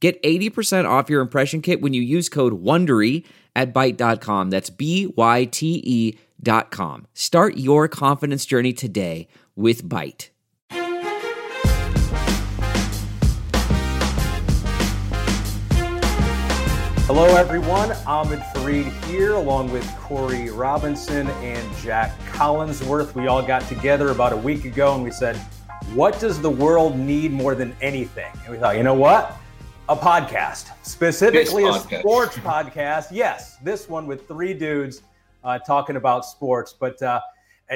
Get 80% off your impression kit when you use code WONDERY at Byte.com. That's B-Y-T-E dot com. Start your confidence journey today with Byte. Hello, everyone. Ahmed Fareed here, along with Corey Robinson and Jac Collinsworth. We all got together about a week ago and we said, What does the world need more than anything? And we thought, you know what? A podcast, specifically a sports podcast. Yes, this one with three dudes uh, talking about sports. But uh,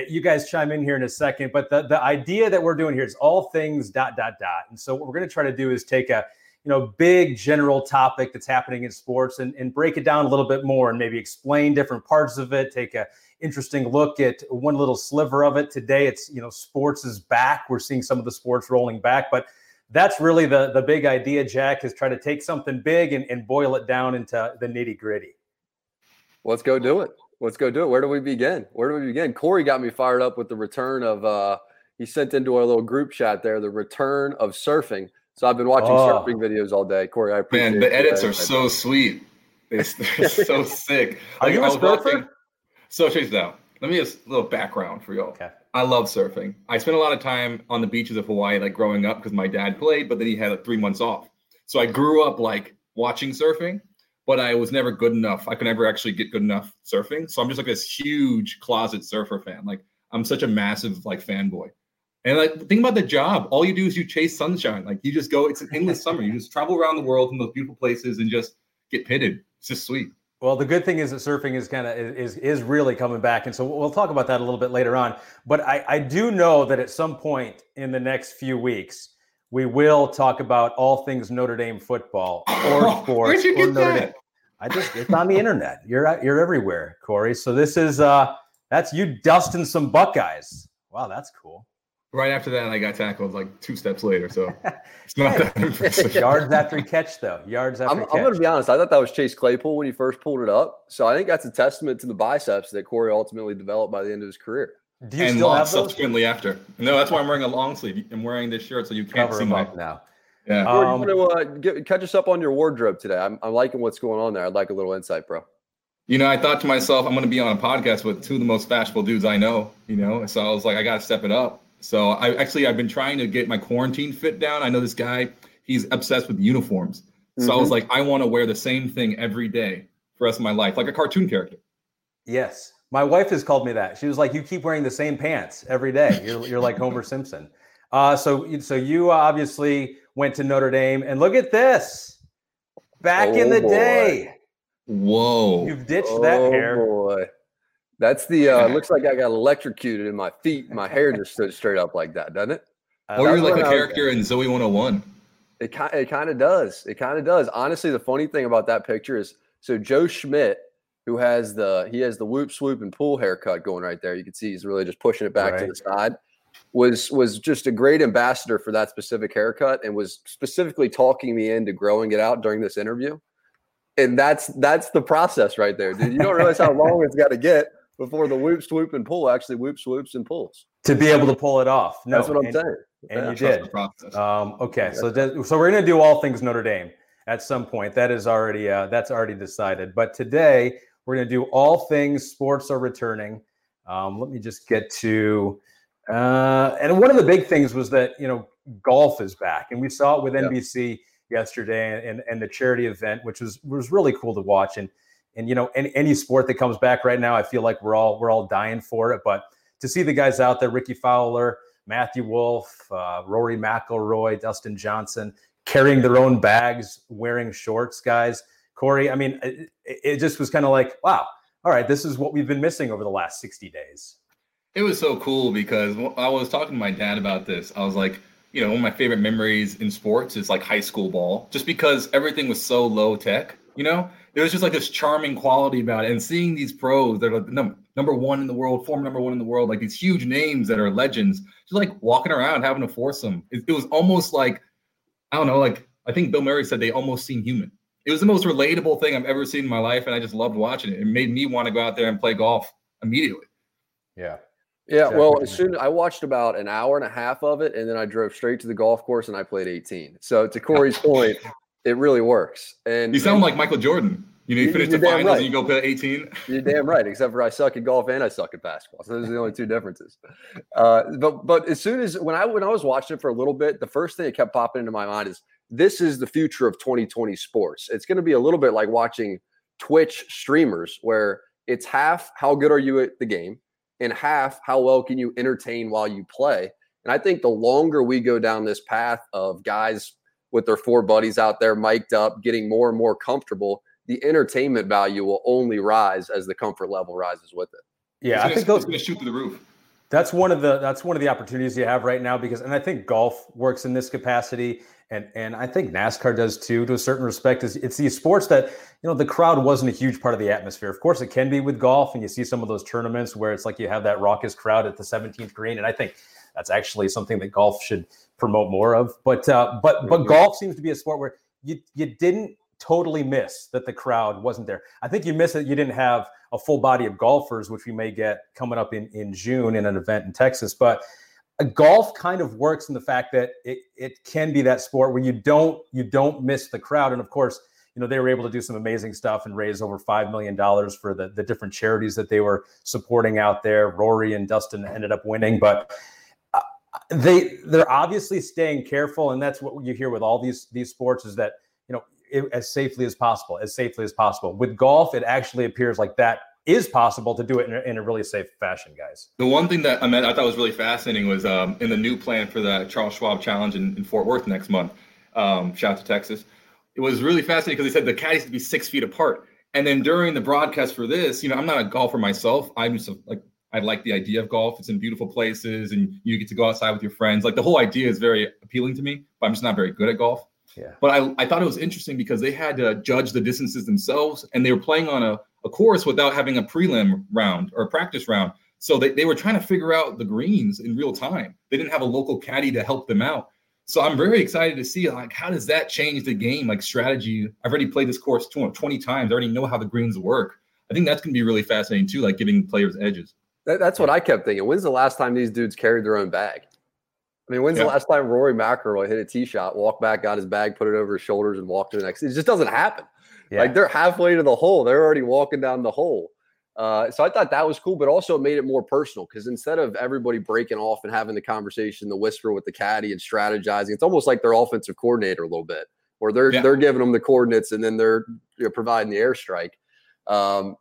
you guys chime in here in a second. But the, the idea that we're doing here is all things dot dot dot. And so what we're going to try to do is take a you know big general topic that's happening in sports and, and break it down a little bit more and maybe explain different parts of it. Take a interesting look at one little sliver of it today. It's you know sports is back. We're seeing some of the sports rolling back, but that's really the the big idea, Jac, is try to take something big and, and boil it down into the nitty gritty. Let's go do it. Let's go do it. Where do we begin? Where do we begin? Corey got me fired up with the return of uh he sent into our little group chat there the return of surfing. So I've been watching oh. surfing videos all day. Corey, I appreciate Man, the edits are so sweet. They're, so sick. Are like, you a surfer? so check this out. Let me just a little background for y'all. Okay. I love surfing. I spent a lot of time on the beaches of Hawaii, like growing up, because my dad played, but then he had like three months off. So I grew up like watching surfing, but I was never good enough. I could never actually get good enough surfing. So I'm just like this huge closet surfer fan. Like I'm such a massive like fanboy. And like think about the job. All you do is you chase sunshine. Like you just go, it's an endless summer. You just travel around the world in those beautiful places and just get pitted. It's just sweet. Well, the good thing is that surfing is kind of is is really coming back, and so we'll talk about that a little bit later on. But I, I do know that at some point in the next few weeks, we will talk about all things Notre Dame football or sports or Notre that? Dame. I just it's on the internet. You're you're everywhere, Corey. So this is uh that's you dusting some Buckeyes. Wow, that's cool. Right after that, I got tackled like two steps later. So it's not that impressive. Yards after catch, though. Yards after I'm, catch. I'm going to be honest. I thought that was Chase Claypool when he first pulled it up. So I think that's a testament to the biceps that Corey ultimately developed by the end of his career. Do you and still have subsequently after? No, that's why I'm wearing a long sleeve. I'm wearing this shirt so you can't Cover see my now. Yeah. Um, you want to uh, get, catch us up on your wardrobe today? I'm, I'm liking what's going on there. I'd like a little insight, bro. You know, I thought to myself, I'm going to be on a podcast with two of the most fashionable dudes I know. You know, so I was like, I got to step it up. So I actually I've been trying to get my quarantine fit down. I know this guy, he's obsessed with uniforms. So mm-hmm. I was mm-hmm. like, I want to wear the same thing every day for the rest of my life, like a cartoon character. Yes. My wife has called me that. She was like, "You keep wearing the same pants every day. You're, you're like Homer Simpson." Uh, so, so you obviously went to Notre Dame, and look at this. Back oh, in the boy. day. Whoa! You've ditched oh, that hair. Boy. That's the uh looks like I got electrocuted in my feet. My hair just stood straight up like that, doesn't it? Uh, or you're like a character in Zoey 101. It kind it kind of does. It kind of does. Honestly, the funny thing about that picture is so Joe Schmidt, who has the he has the whoop swoop and pull haircut going right there. You can see he's really just pushing it back right. to the side. Was was just a great ambassador for that specific haircut and was specifically talking me into growing it out during this interview. And that's that's the process right there, dude. You don't realize how long it's got to get before the whoop swoop and pull actually whoop swoops and pulls to be able to pull it off. No, that's what I'm and, saying. And you did. Um, okay, yeah. so that, so we're going to do all things Notre Dame at some point. That is already uh, that's already decided. But today we're going to do all things sports are returning. Um, let me just get to. Uh, and one of the big things was that you know golf is back, and we saw it with NBC yesterday and, and the charity event, which was was really cool to watch. And and you know any, any sport that comes back right now i feel like we're all we're all dying for it. But to see the guys out there rickie fowler matthew wolff uh, rory mcilroy dustin johnson carrying their own bags wearing shorts guys. Corey i mean it, it just was kind of like wow all right this is what we've been missing over the last 60 days. It was so cool because i was talking to my dad about this. I was like you know, one of my favorite memories in sports is like high school ball, just because everything was so low tech. You know, there was just like this charming quality about it, and seeing these pros that are number number one in the world, former number one in the world, like these huge names that are legends, just like walking around having a foursome. It, it was almost like I don't know, like I think Bill Murray said they almost seem human. It was the most relatable thing I've ever seen in my life, and I just loved watching it. It made me want to go out there and play golf immediately. Yeah. Yeah, well, as soon I watched about an hour and a half of it, and then I drove straight to the golf course and I played 18. So to Corey's point, it really works. And you sound like Michael Jordan. You know, you finish the finals right. and you go play 18. You're damn right. Except for I suck at golf and I suck at basketball. So those are the only two differences. Uh, but but as soon as when I when I was watching it for a little bit, the first thing that kept popping into my mind is this is the future of 2020 sports. It's going to be a little bit like watching Twitch streamers, where it's half how good are you at the game and half how well can you entertain while you play. And I think the longer we go down this path of guys with their four buddies out there mic'd up, getting more and more comfortable, the entertainment value will only rise as the comfort level rises with it. Yeah, I think those going to shoot through the roof. That's one of the that's one of the opportunities you have right now because and I think golf works in this capacity and and I think NASCAR does too to a certain respect. Is it's these sports that you know the crowd wasn't a huge part of the atmosphere. Of course, it can be with golf, and you see some of those tournaments where it's like you have that raucous crowd at the 17th green, and I think that's actually something that golf should promote more of. But uh, but but golf seems to be a sport where you you didn't totally miss that the crowd wasn't there. I think you miss it. You didn't have a full body of golfers, which we may get coming up in in June in an event in Texas, but golf kind of works in the fact that it, it can be that sport where you don't you don't miss the crowd and of course you know they were able to do some amazing stuff and raise over five million dollars for the, the different charities that they were supporting out there rory and dustin ended up winning but they they're obviously staying careful and that's what you hear with all these these sports is that you know it, as safely as possible as safely as possible with golf it actually appears like that is possible to do it in a, in a, really safe fashion, guys. The one thing that I mean, I thought was really fascinating was um, in the new plan for the Charles Schwab Challenge in, in Fort Worth next month. Um, shout out to Texas. It was really fascinating because they said the caddies to be six feet apart. And then during the broadcast for this, you know, I'm not a golfer myself. I'm just a, like I like the idea of golf. It's in beautiful places, and you get to go outside with your friends. Like the whole idea is very appealing to me, but I'm just not very good at golf. Yeah. But I, I thought it was interesting because they had to judge the distances themselves, and they were playing on a a course without having a prelim round or a practice round. So they, they were trying to figure out the greens in real time. They didn't have a local caddy to help them out. So I'm very excited to see like how does that change the game, like strategy. I've already played this course 20 times. I already know how the greens work. I think that's gonna be really fascinating too, like giving players edges. That, that's what I kept thinking. When's the last time these dudes carried their own bag? I mean, when's yeah. the last time Rory McIlroy hit a tee shot, walked back, got his bag, put it over his shoulders, and walked to the next? It just doesn't happen. Yeah. Like they're halfway to the hole. They're already walking down the hole. Uh, so I thought that was cool, but also it made it more personal because instead of everybody breaking off and having the conversation, the whisper with the caddy and strategizing, it's almost like their offensive coordinator a little bit, where they're yeah. they're giving them the coordinates and then they're you know, providing the airstrike. Um,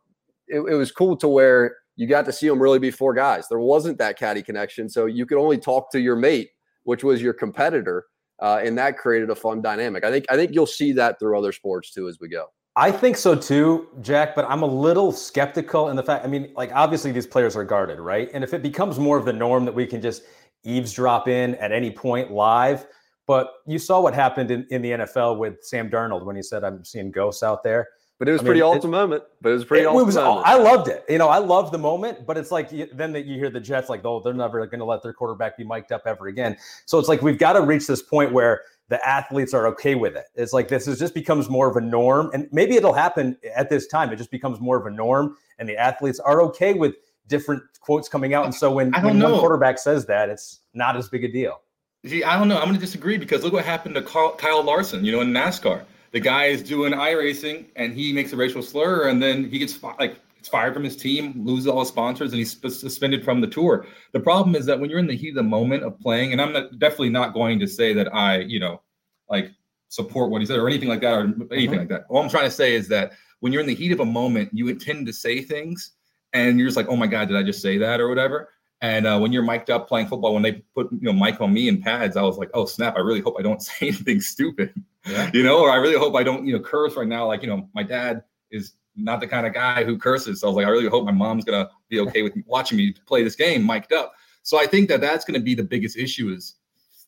it, it was cool to where you got to see them really be four guys. There wasn't that caddy connection, so you could only talk to your mate, which was your competitor, uh, and that created a fun dynamic. I think I think you'll see that through other sports too as we go. I think so too, Jac, but I'm a little skeptical in the fact, I mean, like obviously these players are guarded, right? And if it becomes more of the norm that we can just eavesdrop in at any point live, but you saw what happened in, in the NFL with Sam Darnold when he said, I'm seeing ghosts out there. But it was I pretty awesome moment. But it was pretty it, awesome. It was, moment. I loved it. You know, I loved the moment, but it's like then that you hear the Jets like, oh, they're never going to let their quarterback be mic'd up ever again. So it's like we've got to reach this point where the athletes are okay with it. It's like this is just becomes more of a norm, and maybe it'll happen at this time. It just becomes more of a norm, and the athletes are okay with different quotes coming out. And so when, when one quarterback says that, it's not as big a deal. Gee, I don't know. I'm going to disagree because look what happened to Kyle Larson. You know, in NASCAR, the guy is doing iRacing and he makes a racial slur, and then he gets like gets fired from his team, loses all his sponsors, and he's suspended from the tour. The problem is that when you're in the heat of the moment of playing, and I'm not, definitely not going to say that I, you know, like support what he said or anything like that or anything mm-hmm. like that. All I'm trying to say is that when you're in the heat of a moment, you intend to say things, and you're just like, oh my god, did I just say that or whatever? And uh, when you're mic'd up playing football, when they put you know mic on me and pads, I was like, oh snap! I really hope I don't say anything stupid, yeah. you know, or I really hope I don't you know curse right now. Like you know, my dad is not the kind of guy who curses. So I was like, I really hope my mom's gonna be okay with watching me play this game mic'd up. So I think that that's gonna be the biggest issue is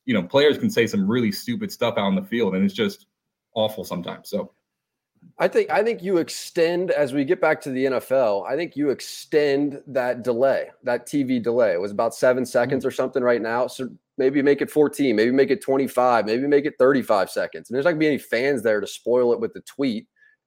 you know, players can say some really stupid stuff out on the field, and it's just awful sometimes. So I think I think you extend as we get back to the NFL. I think you extend that delay, that TV delay. It was about seven seconds mm-hmm. or something right now. So maybe make it 14, maybe make it 25, maybe make it 35 seconds. And there's not gonna be any fans there to spoil it with the tweet.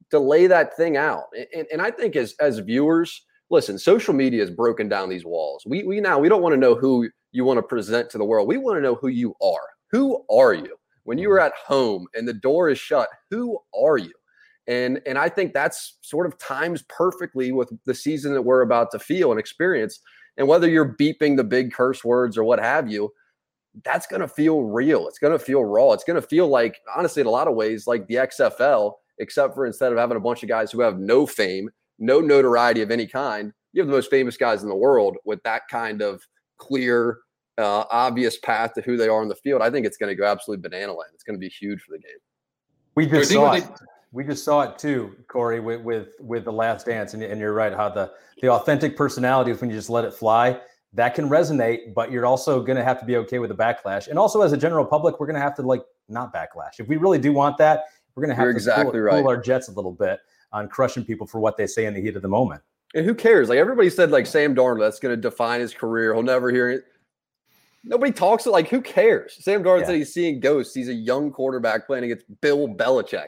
Delay that thing out. And, and I think as as viewers, listen, social media has broken down these walls. We we now we don't want to know who you want to present to the world. We want to know who you are. Who are you? When you are mm-hmm. at home and the door is shut, who are you? And and I think that's sort of times perfectly with the season that we're about to feel and experience. And whether you're beeping the big curse words or what have you, that's going to feel real. It's going to feel raw. It's going to feel like, honestly, in a lot of ways, like the XFL, except for instead of having a bunch of guys who have no fame, no notoriety of any kind, you have the most famous guys in the world with that kind of clear, uh, obvious path to who they are in the field. I think it's going to go absolutely banana land. It's going to be huge for the game. We just saw it. We just saw it too, Corey, with with, with the Last Dance, and, and you're right. How the the authentic personality is when you just let it fly that can resonate, but you're also going to have to be okay with the backlash. And also, as a general public, we're going to have to like not backlash. If we really do want that, we're going to have you're to exactly cool, right. cool our jets a little bit on crushing people for what they say in the heat of the moment. And who cares? Like everybody said, like Sam Darnold, that's going to define his career. He'll never hear it. Nobody talks it. Like who cares? Sam Darnold yeah. said he's seeing ghosts. He's a young quarterback playing against Bill Belichick.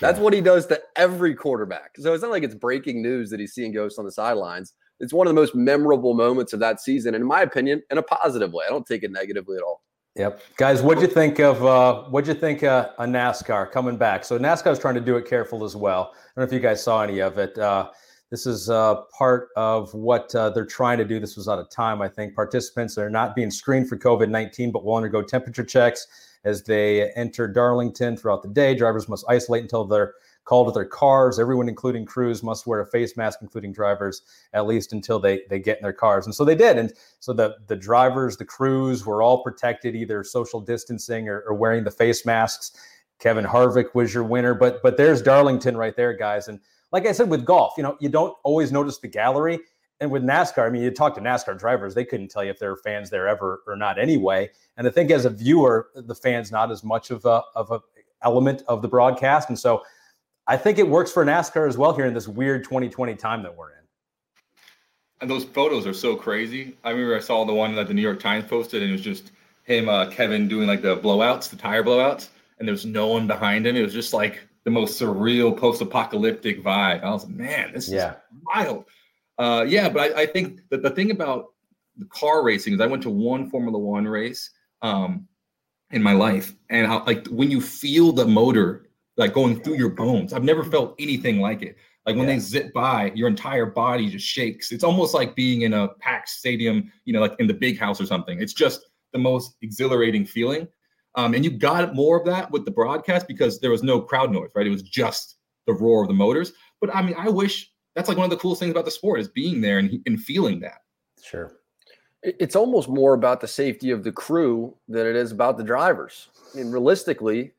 That's what he does to every quarterback. So it's not like it's breaking news that he's seeing ghosts on the sidelines it's one of the most memorable moments of that season, in my opinion, in a positive way. I don't take it negatively at all. Yep, guys, what'd you think of uh, what'd you think uh, a NASCAR coming back? So NASCAR is trying to do it careful as well. I don't know if you guys saw any of it. Uh, this is uh, part of what uh, they're trying to do. This was out of time, I think. Participants are not being screened for COVID 19, but will undergo temperature checks as they enter Darlington throughout the day. Drivers must isolate until they're called to their cars. Everyone, including crews, must wear a face mask, including drivers, at least until they they get in their cars. And so they did. And so the the drivers, the crews were all protected, either social distancing or, or wearing the face masks. Kevin Harvick was your winner, but but there's Darlington right there, guys. And like I said, with golf, you know, you don't always notice the gallery. And with NASCAR, I mean, you talk to NASCAR drivers, they couldn't tell you if there are fans there ever or not anyway. And I think as a viewer, the fans not as much of a of a element of the broadcast. And so I think it works for NASCAR as well here in this weird 2020 time that we're in. And those photos are so crazy. I remember I saw the one that the New York Times posted, and it was just him, uh, Kevin, doing like the blowouts, the tire blowouts, and there's no one behind him. It was just like the most surreal post-apocalyptic vibe. I was like, man, this yeah. is wild. Uh, yeah, but I, I, think that the thing about the car racing is I went to one Formula One race um, in my life, and I, like when you feel the motor like going through your bones. I've never felt anything like it. Like when yeah. they zip by, your entire body just shakes. It's almost like being in a packed stadium, you know, like in the big house or something. It's just the most exhilarating feeling. Um, and you got more of that with the broadcast because there was no crowd noise, right? It was just the roar of the motors. But I mean, I wish that's like one of the coolest things about the sport is being there and, and feeling that. Sure. It's almost more about the safety of the crew than it is about the drivers. I mean, realistically,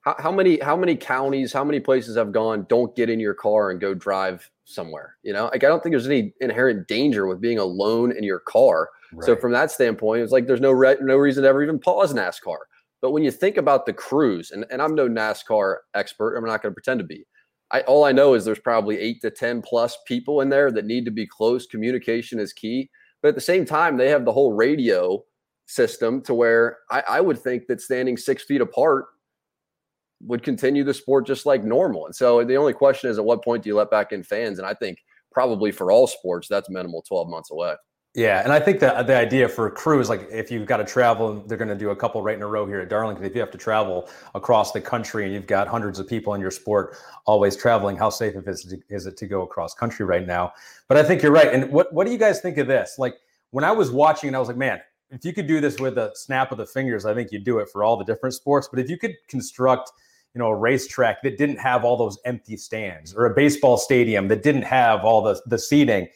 how, how many how many counties, how many places have gone? Don't get in your car and go drive somewhere. You know, like I don't think there's any inherent danger with being alone in your car. Right. So from that standpoint, it's like there's no re- no reason to ever even pause NASCAR. But when you think about the crews, and, and I'm no NASCAR expert, I'm not going to pretend to be. I, all I know is there's probably eight to 10 plus people in there that need to be close. Communication is key. But at the same time, they have the whole radio system to where I, I would think that standing six feet apart would continue the sport just like normal. And so the only question is at what point do you let back in fans? And I think probably for all sports, that's minimal 12 months away. Yeah, and I think that the idea for a crew is like if you've got to travel, they're going to do a couple right in a row here at Darlington. If you have to travel across the country and you've got hundreds of people in your sport always traveling, how safe is it to go across country right now? But I think you're right. And what what do you guys think of this? Like when I was watching, and I was like, man, if you could do this with a snap of the fingers, I think you'd do it for all the different sports. But if you could construct you know a racetrack that didn't have all those empty stands or a baseball stadium that didn't have all the the seating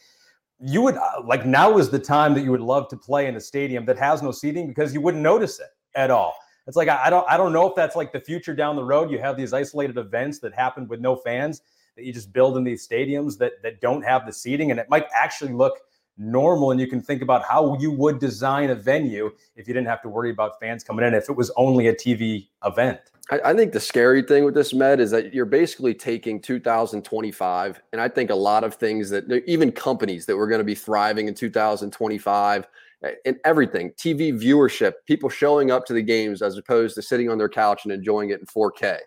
you would uh, like now is the time that you would love to play in a stadium that has no seating because you wouldn't notice it at all it's like I, I don't i don't know if that's like the future down the road you have these isolated events that happen with no fans that you just build in these stadiums that that don't have the seating and it might actually look normal and you can think about how you would design a venue if you didn't have to worry about fans coming in if it was only a TV event. I, I think the scary thing with this, Med, is that you're basically taking 2025, and I think a lot of things that even companies that were going to be thriving in 2025 and everything TV viewership, people showing up to the games as opposed to sitting on their couch and enjoying it in 4K.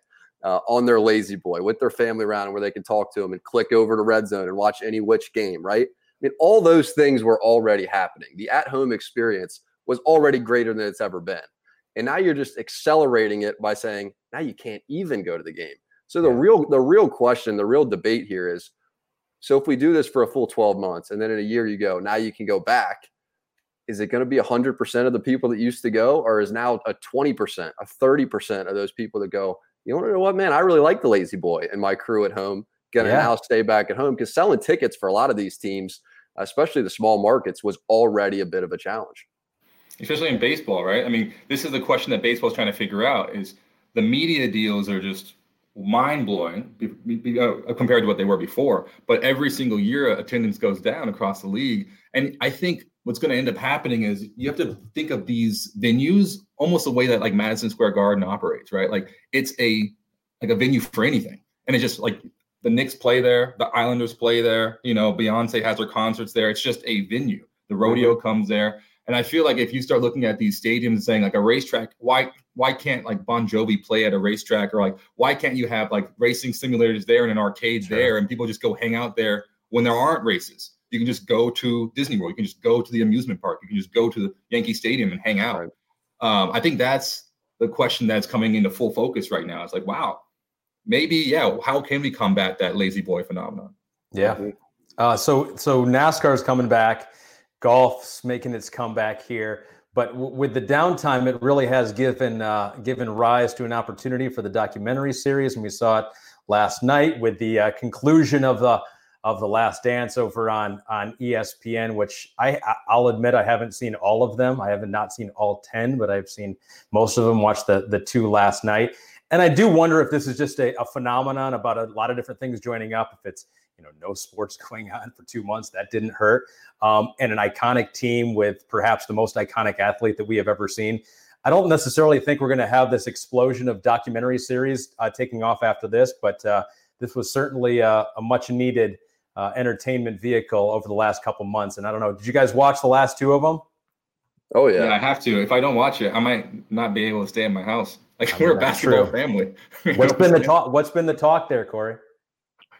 Uh, on their La-Z-Boy with their family around where they can talk to them and click over to red zone and watch any which game right i mean all those things were already happening the at home experience was already greater than it's ever been and now you're just accelerating it by saying now you can't even go to the game. So the yeah. real the real question, the real debate here is so if we do this for a full 12 months and then in a year you go, now you can go back, is it going to be 100% of the people that used to go or is now a 20%, a 30% of those people that go, you wanna know what, man, I really like the La-Z-Boy and my crew at home. Going to yeah. now stay back at home because selling tickets for a lot of these teams, especially the small markets, was already a bit of a challenge especially in baseball, right? I mean, this is the question that baseball's trying to figure out: is the media deals are just mind blowing uh, compared to what they were before. But every single year, attendance goes down across the league, and I think what's going to end up happening is you have to think of these venues almost the way that like Madison Square Garden operates, right? Like it's a like a venue for anything, and it's just like the Knicks play there, the Islanders play there, you know, Beyonce has her concerts there. It's just a venue. The rodeo mm-hmm. comes there. And I feel like if you start looking at these stadiums and saying like a racetrack, why why can't like Bon Jovi play at a racetrack or like why can't you have like racing simulators there and an arcade sure. there and people just go hang out there when there aren't races? You can just go to Disney World. You can just go to the amusement park. You can just go to the Yankee Stadium and hang out. Right. Um, I think that's the question that's coming into full focus right now. It's like, wow, maybe yeah. How can we combat that La-Z-Boy phenomenon? Yeah. Uh, so so NASCAR is coming back golf's making its comeback here. But w- with the downtime, it really has given uh, given rise to an opportunity for the documentary series, and we saw it last night with the uh, conclusion of the of the Last Dance over on on ESPN. Which I I'll admit I haven't seen all of them. I haven't not seen all ten, but I've seen most of them. Watched the the two last night, and I do wonder if this is just a, a phenomenon about a lot of different things joining up. If it's you know no sports going on for two months that didn't hurt. Um, and an iconic team with perhaps the most iconic athlete that we have ever seen. I don't necessarily think we're going to have this explosion of documentary series uh, taking off after this but uh, this was certainly a, a much needed uh, entertainment vehicle over the last couple months. And i don't know did you guys watch the last two of them? Oh yeah, yeah i have to. If i don't watch it i might not be able to stay in my house. Like I mean, we're a basketball true. family. What's been the talk what's been the talk there corey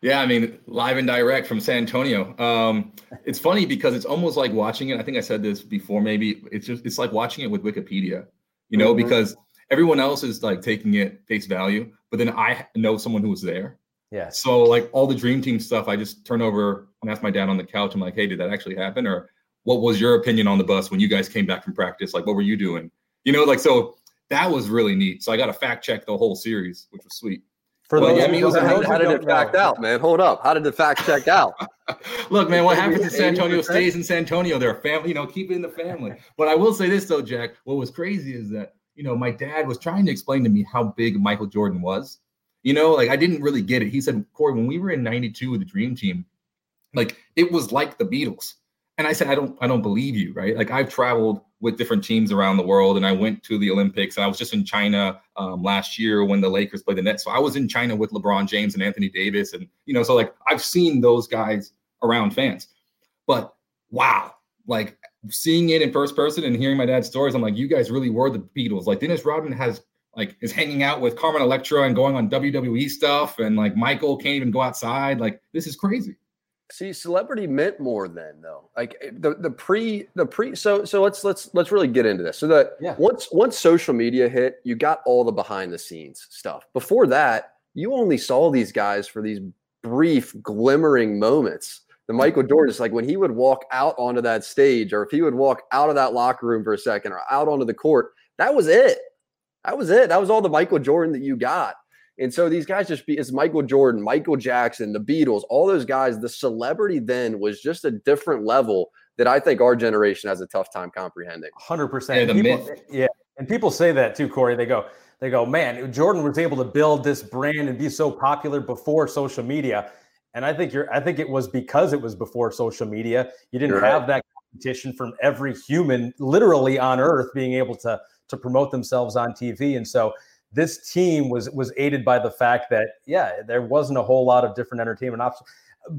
yeah, I mean, live and direct from San Antonio. Um, it's funny because it's almost like watching it. I think I said this before. Maybe it's just it's like watching it with Wikipedia, you know, mm-hmm. because everyone else is like taking it face value, but then I know someone who was there. Yeah. So like all the Dream Team stuff, I just turn over and ask my dad on the couch. I'm like, hey, did that actually happen? Or what was your opinion on the bus when you guys came back from practice? Like, what were you doing? You know, like so that was really neat. So I got to fact check the whole series, which was sweet. For well, those, yeah, I mean, how, how did it fact know. out, man? Hold up. How did the fact check out? Look, man, what happens in San Antonio stays in San Antonio. They're a family, you know, keep it in the family. But I will say this though, Jac. What was crazy is that, you know, my dad was trying to explain to me how big Michael Jordan was. You know, like I didn't really get it. He said, Corey, when we were in 92 with the Dream Team, like it was like the Beatles. And I said, I don't, I don't believe you, right? Like I've traveled with different teams around the world. And I went to the Olympics and I was just in China um, last year when the Lakers played the Nets. So I was in China with LeBron James and Anthony Davis. And, you know, so like I've seen those guys around fans. But wow, like seeing it in first person and hearing my dad's stories, I'm like, you guys really were the Beatles. Like Dennis Rodman has like is hanging out with Carmen Electra and going on WWE stuff. And like Michael can't even go outside. Like this is crazy. See, celebrity meant more then, though. Like eh, the the pre the pre. So so let's let's let's really get into this. So that yeah. once once social media hit, you got all the behind the scenes stuff. Before that, you only saw these guys for these brief glimmering moments. The Michael Jordan is like when he would walk out onto that stage, or if he would walk out of that locker room for a second, or out onto the court. That was it. That was it. That was all the Michael Jordan that you got. And so these guys just be it's Michael Jordan, Michael Jackson, the Beatles, all those guys. The celebrity then was just a different level that I think our generation has a tough time comprehending. Hundred percent. Yeah, and people say that too, Corey. They go, they go, man, Jordan was able to build this brand and be so popular before social media. And I think you're I think it was because it was before social media. You didn't You're have that competition from every human literally on earth being able to to promote themselves on TV. And so this team was was aided by the fact that yeah, there wasn't a whole lot of different entertainment options.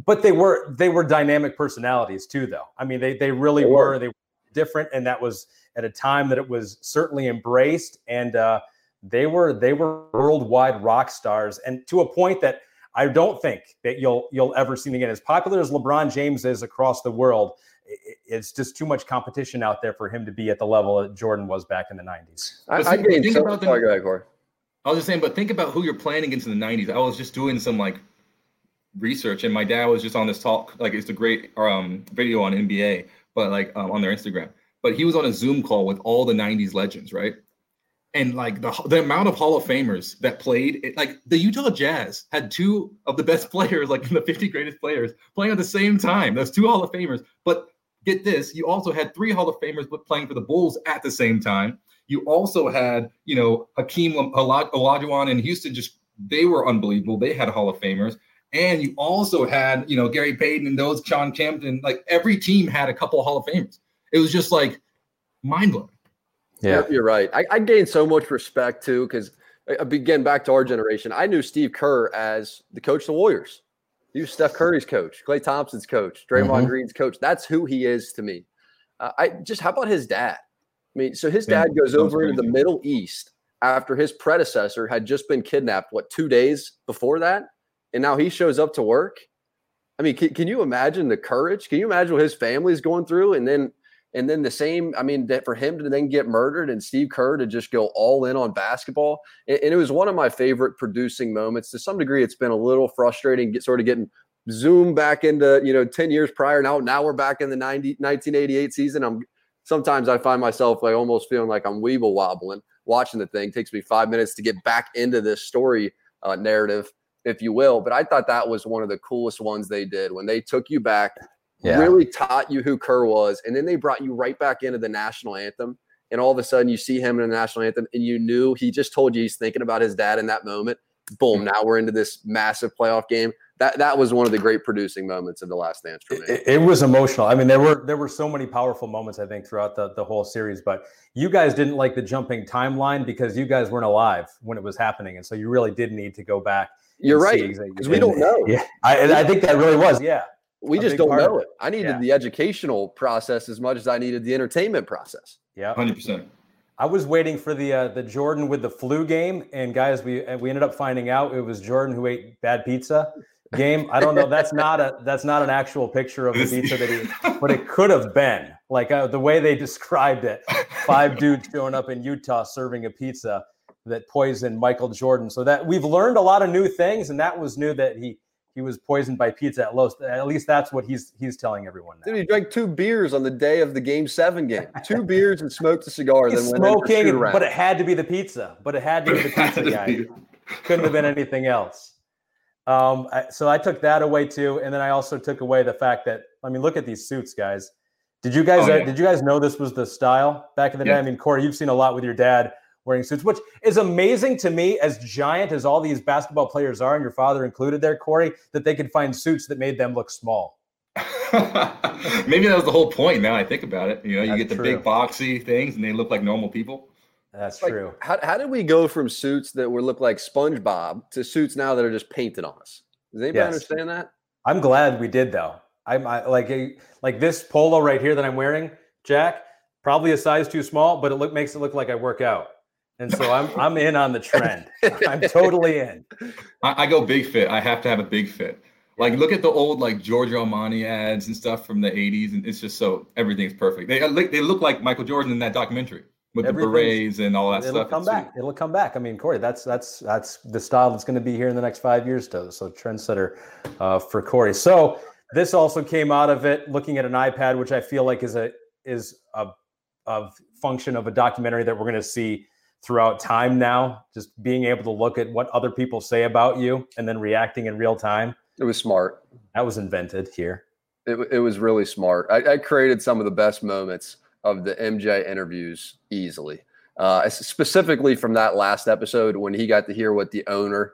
But they were they were dynamic personalities too though. I mean they they really They were. were. They were different and that was at a time that it was certainly embraced and uh they were they were worldwide rock stars and to a point that I don't think that you'll you'll ever see them again. As popular as LeBron James is across the world, i- i- it's just too much competition out there for him to be at the level that Jordan was back in the '90s. I, But I think- think so, about the- sorry, go ahead, Corey. I was just saying, but think about who you're playing against in the '90s. I was just doing some like research, and my dad was just on this talk. Like it's a great um, video on NBA, but like um, on their Instagram. But he was on a Zoom call with all the '90s legends, right? And like the the amount of Hall of Famers that played, it, like the Utah Jazz had two of the best players, like the 50 greatest players, playing at the same time. Those two Hall of Famers. But get this, you also had three Hall of Famers but playing for the Bulls at the same time. You also had, you know, Hakeem Olajuwon in Houston. Just they were unbelievable. They had Hall of Famers, and you also had, you know, Gary Payton and those Sean Campton. Like every team had a couple of Hall of Famers. It was just like mind blowing. You're, you're right. I, I gained so much respect too because again, back to our generation, I knew Steve Kerr as the coach of the Warriors. He was Steph Curry's coach, Klay Thompson's coach, Draymond Mhm. Green's coach. That's who he is to me. Uh, I just how about his dad? I mean, so his dad goes over into the. Middle East after his predecessor had just been kidnapped. What two days before that, and now he shows up to work. I mean, can, can you imagine the courage? Can you imagine what his family's going through? And then and then the same, I mean, that for him to then get murdered and Steve Kerr to just go all in on basketball. And, and it was one of my favorite producing moments. To some degree, it's been a little frustrating, get, sort of getting zoomed back into, you know, 10 years prior. Now, now we're back in the 90, 1988 season. I'm sometimes I find myself like almost feeling like I'm weeble wobbling watching the thing. takes me five minutes to get back into this story uh, narrative, if you will. But I thought that was one of the coolest ones they did when they took you back really taught you who Kerr was, and then they brought you right back into the national anthem. And all of a sudden, you see him in the national anthem, and you knew he just told you he's thinking about his dad in that moment. Boom! Mm-hmm. Now we're into this massive playoff game. That that was one of the great producing moments of the Last Dance for me. It, it was emotional. I mean, there were there were so many powerful moments I think throughout the the whole series. But you guys didn't like the jumping timeline because you guys weren't alive when it was happening, and so you really did need to go back. You're and see right exactly- because we don't know. Yeah, I, and I think that really was. Yeah, We just don't know it. it. I needed Yeah. the educational process as much as I needed the entertainment process. yeah. Hundred percent. I was waiting for the uh, the Jordan with the flu game, and guys, we we ended up finding out it was Jordan who ate bad pizza game. I don't know. That's not a that's not an actual picture of the pizza that he, but it could have been like uh, the way they described it. Five dudes showing up in Utah serving a pizza that poisoned Michael Jordan. So that we've learned a lot of new things, and that was new that he he was poisoned by pizza at Los. At least that's what he's he's telling everyone now. Dude, he drank two beers on the day of the Game Seven game. Two beers and smoked a cigar. He's then went in smoking, but it had to be the pizza. But it had to be the pizza guy. couldn't have been anything else. Um, I, so I took that away too, and then I also took away the fact that I mean, look at these suits, guys. Did you guys Oh, uh, yeah. did you guys know this was the style back in the day? I mean, Corey, you've seen a lot with your dad wearing suits, which is amazing to me. As giant as all these basketball players are, and your father included there, Corey, that they could find suits that made them look small. Maybe that was the whole point. Now I think about it, you know, you That's get the true. big boxy things, and they look like normal people. That's Like, true. How, how did we go from suits that were look like SpongeBob to suits now that are just painted on us? Does anybody Yes. understand that? I'm glad we did though. I'm I, like a, like this polo right here that I'm wearing, Jac. Probably a size too small, but it look makes it look like I work out, and so I'm I'm in on the trend. I'm totally in. I, I go big fit. I have to have a big fit. Like look at the old like Giorgio Armani ads and stuff from the '80s, and it's just so everything's perfect. They look they look like Michael Jordan in that documentary with the berets and all that stuff. It'll come back. It'll come back. I mean, Corey, that's that's that's the style that's going to be here in the next five years. To so trendsetter uh, for Corey. So this also came out of it looking at an iPad, which I feel like is a is a, a function of a documentary that we're going to see throughout time now. Just being able to look at what other people say about you and then reacting in real time. It was smart. That was invented here. It, it was really smart. I, I created some of the best moments of the MJ interviews easily. Uh, specifically from that last episode when he got to hear what the owner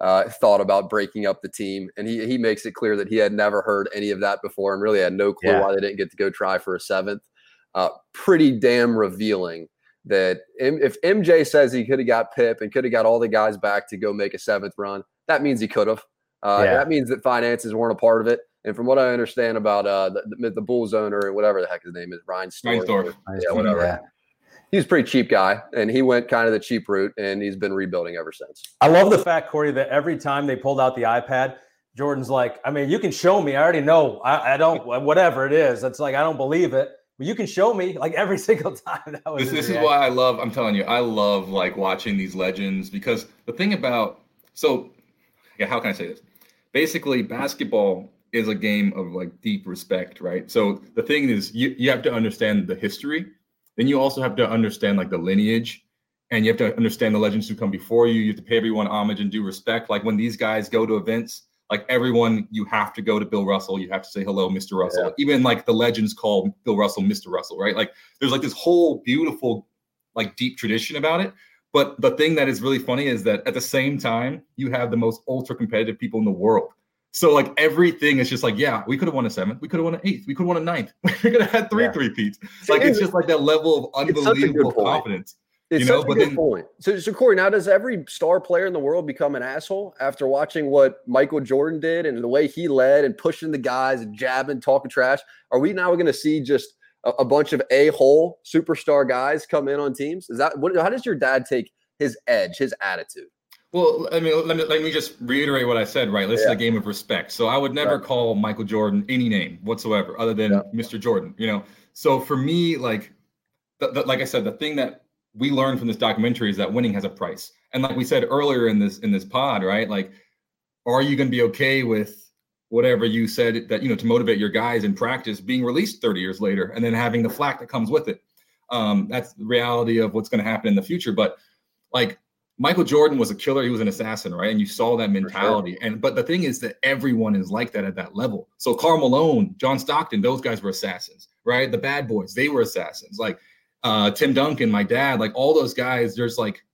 uh, thought about breaking up the team, and he he makes it clear that he had never heard any of that before, and really had no clue yeah. why they didn't get to go try for a seventh. Uh, pretty damn revealing that if MJ says he could have got Pip and could have got all the guys back to go make a seventh run, that means he could have. Uh, yeah. That means that finances weren't a part of it. And from what I understand about uh, the, the, the Bulls owner or whatever the heck his name is, Ryan Storr, yeah, whatever. Yeah. He's a pretty cheap guy, and he went kind of the cheap route, and he's been rebuilding ever since. I love the fact, Corey, that every time they pulled out the iPad, Jordan's like, I mean, you can show me. I already know. I, I don't, whatever it is. It's like, I don't believe it. But you can show me like every single time. That was this, this is why I love, I'm telling you, I love like watching these legends because the thing about, so yeah, how can I say this? Basically, basketball is a game of like deep respect, right? So the thing is, you, you have to understand the history, then you also have to understand like the lineage, and you have to understand the legends who come before you. You have to pay everyone homage and due respect. Like when these guys go to events, like everyone, you have to go to Bill Russell. You have to say hello, Mr. Russell. Yeah. Even like the legends call Bill Russell Mr. Russell, right? Like there's like this whole beautiful, like deep tradition about it. But the thing that is really funny is that at the same time, you have the most ultra competitive people in the world so like everything is just like, yeah, we could have won a seventh, we could have won an eighth, we could have won a ninth, we could have had three yeah. three peats. Like it's just like that level of unbelievable confidence. It's you know, but then, point. So, so Corey, now does every star player in the world become an asshole after watching what Michael Jordan did and the way he led and pushing the guys and jabbing, talking trash? Are we now going to see just a, a bunch of a-hole superstar guys come in on teams? Is that what? How does your dad take his edge, his attitude? Well, I mean, let me let me just reiterate what I said. Right, this yeah. is a game of respect. So I would never right. call Michael Jordan any name whatsoever, other than yeah. Mr. Jordan. You know, so for me, like, the, the, like I said, the thing that we learned from this documentary is that winning has a price. And like we said earlier in this in this pod, right? Like, are you going to be okay with whatever you said that you know to motivate your guys in practice being released 30 years later, and then having the flack that comes with it? Um, that's the reality of what's going to happen in the future. But like Michael Jordan was a killer. He was an assassin, right? And you saw that mentality. Sure. And but the thing is that everyone is like that at that level. So Karl Malone, John Stockton, those guys were assassins, right? The bad boys, they were assassins. Like uh, Tim Duncan, my dad, like all those guys, there's like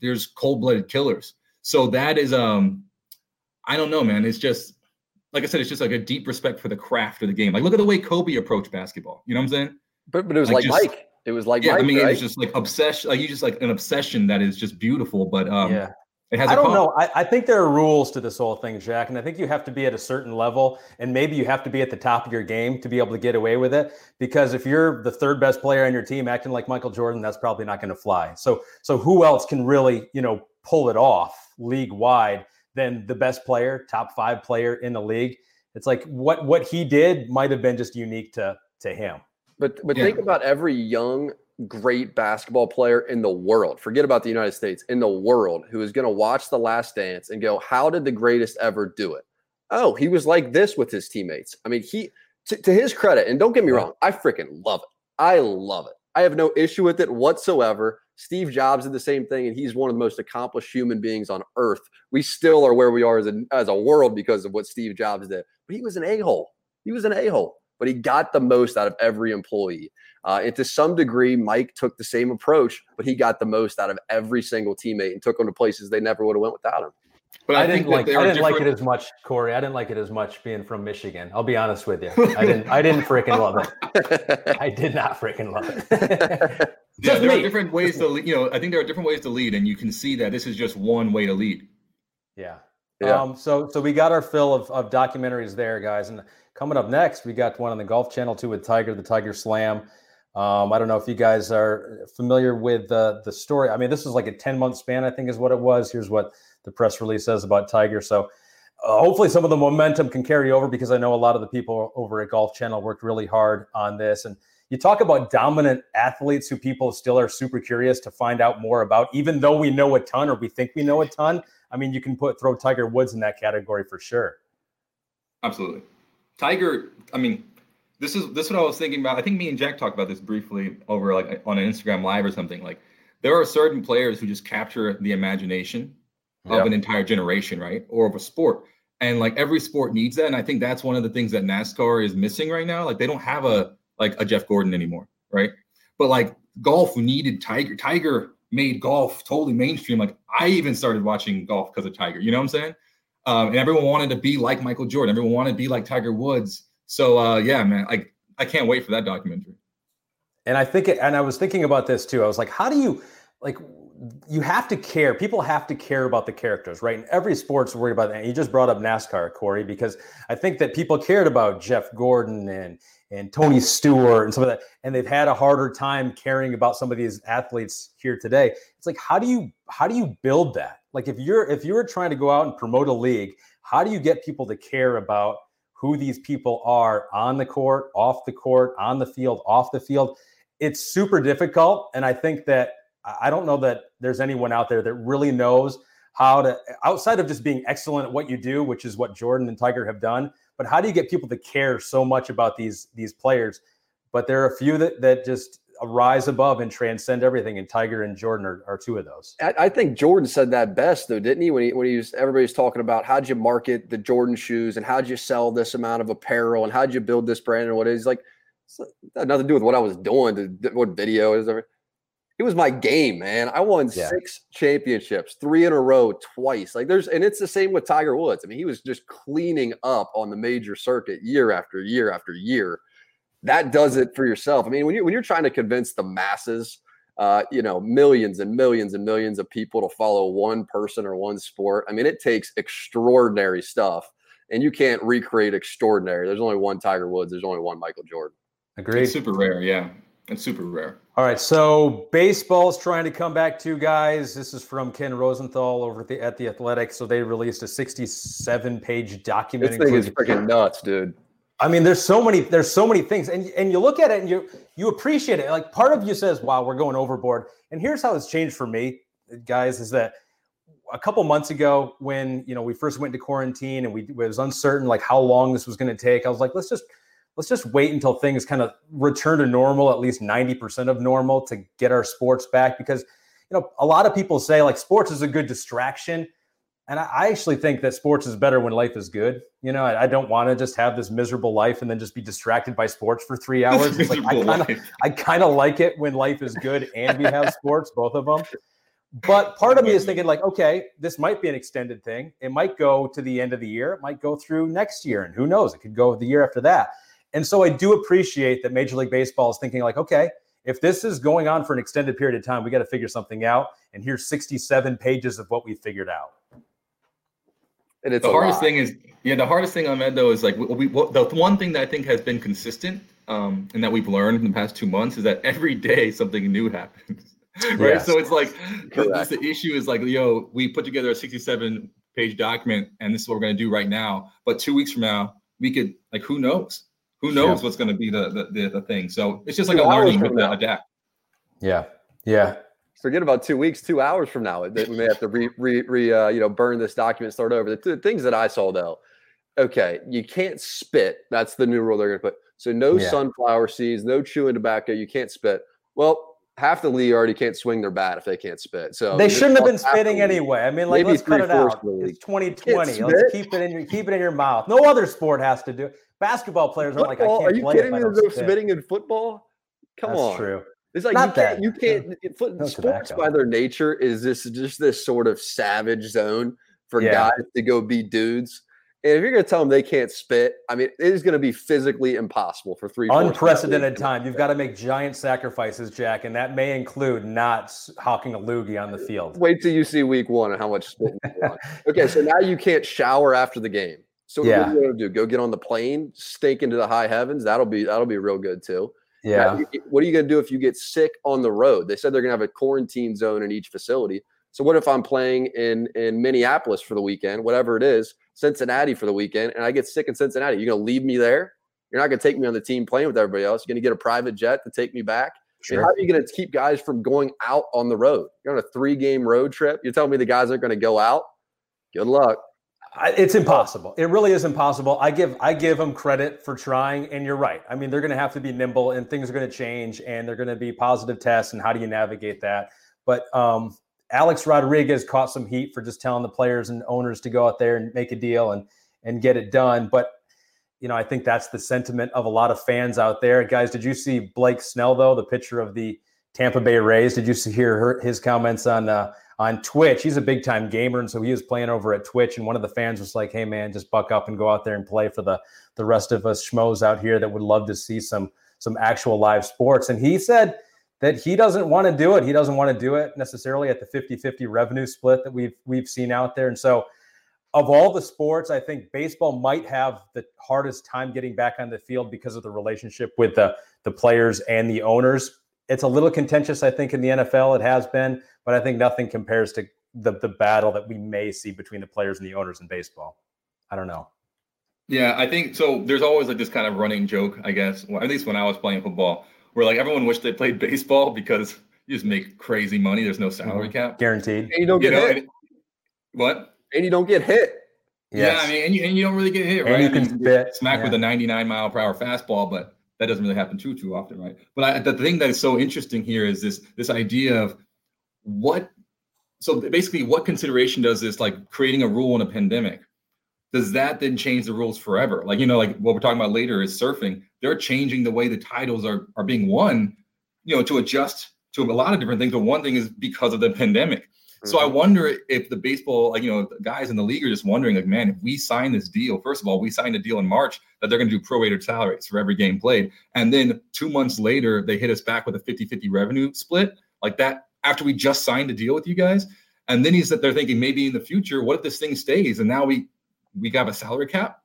there's cold-blooded killers. So that is um, I don't know, man. It's just like I said, it's just like a deep respect for the craft of the game. Like look at the way Kobe approached basketball. You know what I'm saying? But but it was like, like just, Mike. It was like yeah, Mike, I mean, right? it's just like obsession. Like you just like an obsession that is just beautiful. But um, yeah. It has I don't know. I, I, think there are rules to this whole thing, Jac, and I think you have to be at a certain level, and maybe you have to be at the top of your game to be able to get away with it. Because if you're the third best player on your team acting like Michael Jordan, that's probably not going to fly. So, so who else can really, you know, pull it off league wide than the best player, top five player in the league? It's like what what he did might have been just unique to to him. But but yeah. think about every young great basketball player in the world. Forget about the United States, in the world who is going to watch The Last Dance and go, "How did the greatest ever do it?" Oh, he was like this with his teammates. I mean, he to, to his credit, and don't get me wrong, I freaking love it. I love it. I have no issue with it whatsoever. Steve Jobs did the same thing, and he's one of the most accomplished human beings on earth. We still are where we are as a, as a world because of what Steve Jobs did. But he was an a hole. He was an a hole but he got the most out of every employee. Uh, and to some degree, Mike took the same approach, but he got the most out of every single teammate and took them to places they never would have went without him. But I, I didn't like I didn't different... like it as much, Corey. I didn't like it as much being from Michigan. I'll be honest with you. I didn't I didn't freaking love it. I did not freaking love it. yeah, there me. are different ways to lead. You know, I think there are different ways to lead, and you can see that this is just one way to lead. Yeah. Yeah. Um, so so we got our fill of, of documentaries there, guys. And Coming up next, we got one on the Golf Channel too with Tiger, the Tiger Slam. Um, I don't know if you guys are familiar with the the story. I mean, this is like a 10 month span, I think is what it was. Here's what the press release says about Tiger. So uh, hopefully some of the momentum can carry over because I know a lot of the people over at Golf Channel worked really hard on this. And you talk about dominant athletes who people still are super curious to find out more about, even though we know a ton or we think we know a ton. I mean, you can put throw Tiger Woods in that category for sure. Absolutely. Tiger, I mean, this is this is what I was thinking about. I think me and Jac talked about this briefly over like on an Instagram live or something. Like there are certain players who just capture the imagination yeah. of an entire generation, right? Or of a sport. And like every sport needs that. And I think that's one of the things that NASCAR is missing right now. Like they don't have a like a Jeff Gordon anymore, right? But like golf needed Tiger. Tiger made golf totally mainstream. Like I even started watching golf because of Tiger. You know what I'm saying? Um, and everyone wanted to be like Michael Jordan. Everyone wanted to be like Tiger Woods. So uh, yeah, man, like I can't wait for that documentary. And I think, and I was thinking about this too. I was like, how do you like? You have to care. People have to care about the characters, right? And every sport's worried about that. You just brought up NASCAR, Corey, because I think that people cared about Jeff Gordon and and Tony Stewart and some of that, and they've had a harder time caring about some of these athletes here today. It's like, how do you how do you build that? Like, if you're if you're trying to go out and promote a league, how do you get people to care about who these people are on the court, off the court, on the field, off the field? It's super difficult, and I think that I don't know that there's anyone out there that really knows how to outside of just being excellent at what you do, which is what Jordan and Tiger have done but how do you get people to care so much about these these players? But there are a few that that just rise above and transcend everything. And Tiger and Jordan are, are two of those. I, I, think Jordan said that best though, didn't he? When he when he was everybody's talking about how'd you market the Jordan shoes and how'd you sell this amount of apparel and how'd you build this brand and what is like nothing to do with what I was doing, what video is. It was my game, man. I won yeah. six championships, three in a row, twice. Like there's, and it's the same with Tiger Woods. I mean, he was just cleaning up on the major circuit year after year after year. That does it for yourself. I mean, when you when you're trying to convince the masses, uh, you know, millions and millions and millions of people to follow one person or one sport, I mean, it takes extraordinary stuff, and you can't recreate extraordinary. There's only one Tiger Woods. There's only one Michael Jordan. Agreed. It's super rare, yeah. It's super rare. All right, so baseball's trying to come back to guys. This is from Ken Rosenthal over at the, at the Athletic. So they released a 67-page document. This thing is freaking nuts, dude. I mean, there's so many, there's so many things, and and you look at it and you you appreciate it. Like part of you says, "Wow, we're going overboard." And here's how it's changed for me, guys, is that a couple months ago when you know we first went to quarantine and we it was uncertain like how long this was going to take, I was like, let's just let's just wait until things kind of return to normal, at least 90% of normal to get our sports back. Because, you know, a lot of people say like sports is a good distraction. And I actually think that sports is better when life is good. You know, I, I don't want to just have this miserable life and then just be distracted by sports for three hours. Like, I kind of, I kind of like it when life is good and we have sports, both of them. But part of me is thinking, like, okay, this might be an extended thing. It might go to the end of the year. It might go through next year, and who knows? It could go the year after that. And so I do appreciate that Major League Baseball is thinking like, okay, if this is going on for an extended period of time, we got to figure something out. And here's 67 pages of what we figured out. And it's the hardest lot. thing is, yeah, the hardest thing Ahmed though is like we, we, the one thing that I think has been consistent um, and that we've learned in the past two months is that every day something new happens. right. Yes. So it's like the, the issue is like, yo, we put together a 67 page document and this is what we're going to do right now. But two weeks from now, we could like, who knows? who knows yeah. what's going to be the, the, the the thing. So it's just like a learning with the adapt. Yeah, yeah. Forget about two weeks, two hours from now. We may have to re, re, re uh, you know, burn this document, start over. The, the things that I saw though, okay, you can't spit. That's the new rule they're going to put. So no yeah. sunflower seeds, no chewing tobacco. You can't spit. Well, half the league already can't swing their bat if they can't spit. So they shouldn't have been spitting anyway. I mean, like let's cut it out. It's 2020. Let's keep it in your keep it in your mouth. No other sport has to do. It. Basketball players are like, I can't Are you kidding me? There's spitting in football. Come That's on. True. It's like Not you can't. You can't. Eh, foot, no sports tobacco. by their nature is this just this sort of savage zone for yeah. guys to go be dudes. And if you're going to tell them they can't spit, I mean, it is going to be physically impossible for three. Unprecedented time. You've got to make giant sacrifices, Jac, and that may include not hawking a loogie on the eh, field. Wait till you see week one and how much spit. okay, so now you can't shower after the game. So yeah. what are you going to do? Go get on the plane, stink into the high heavens. That'll be that'll be real good too. Yeah. What are you going to do if you get sick on the road? They said they're going to have a quarantine zone in each facility. So what if I'm playing in in Minneapolis for the weekend, whatever it is, Cincinnati for the weekend, and I get sick in Cincinnati? You're going to leave me there? You're not going to take me on the team playing with everybody else. You're going to get a private jet to take me back. Sure. how are you going to keep guys from going out on the road? You're on a three game road trip. You're telling me the guys aren't going to go out? Good luck it's impossible. It really is impossible. I give I give them credit for trying, and you're right. I mean, they're going to have to be nimble, and things are going to change, and they're going to be positive tests, and how do you navigate that? But um, Alex Rodriguez caught some heat for just telling the players and owners to go out there and make a deal and and get it done. But you know, I think that's the sentiment of a lot of fans out there. Guys, did you see Blake Snell though, the pitcher of the Tampa Bay Rays. Did you hear her, his comments on uh, on Twitch? He's a big time gamer, and so he was playing over at Twitch. And one of the fans was like, "Hey man, just buck up and go out there and play for the the rest of us schmoes out here that would love to see some some actual live sports." And he said that he doesn't want to do it. He doesn't want to do it necessarily at the 50-50 revenue split that we've we've seen out there. And so of all the sports, I think baseball might have the hardest time getting back on the field because of the relationship with the the players and the owners. It's a little contentious, I think, in the NFL. It has been, but I think nothing compares to the the battle that we may see between the players and the owners in baseball. I don't know. Yeah, I think so. There's always like this kind of running joke, I guess, at least when I was playing football, where like everyone wished they played baseball because you just make crazy money. There's no salary mm-hmm. cap, guaranteed. And you don't get you know, hit. what? And you don't get hit. Yes. Yeah, I mean, and you, and you don't really get hit, right? And you can I mean, spit, smack yeah. with a 99 mile per hour fastball, but that doesn't really happen too too often, right? But I, the thing that is so interesting here is this this idea of what. So basically, what consideration does this like creating a rule in a pandemic? Does that then change the rules forever? Like you know, like what we're talking about later is surfing. They're changing the way the titles are are being won, you know, to adjust to a lot of different things. But one thing is because of the pandemic. So I mm-hmm. wonder if the baseball, like you know, the guys in the league are just wondering, like, man, if we sign this deal, first of all, we signed a deal in March that they're going to do prorated salaries for every game played, and then two months later they hit us back with a 50-50 revenue split, like that after we just signed a deal with you guys, and then he's that they're thinking maybe in the future, what if this thing stays, and now we we got a salary cap.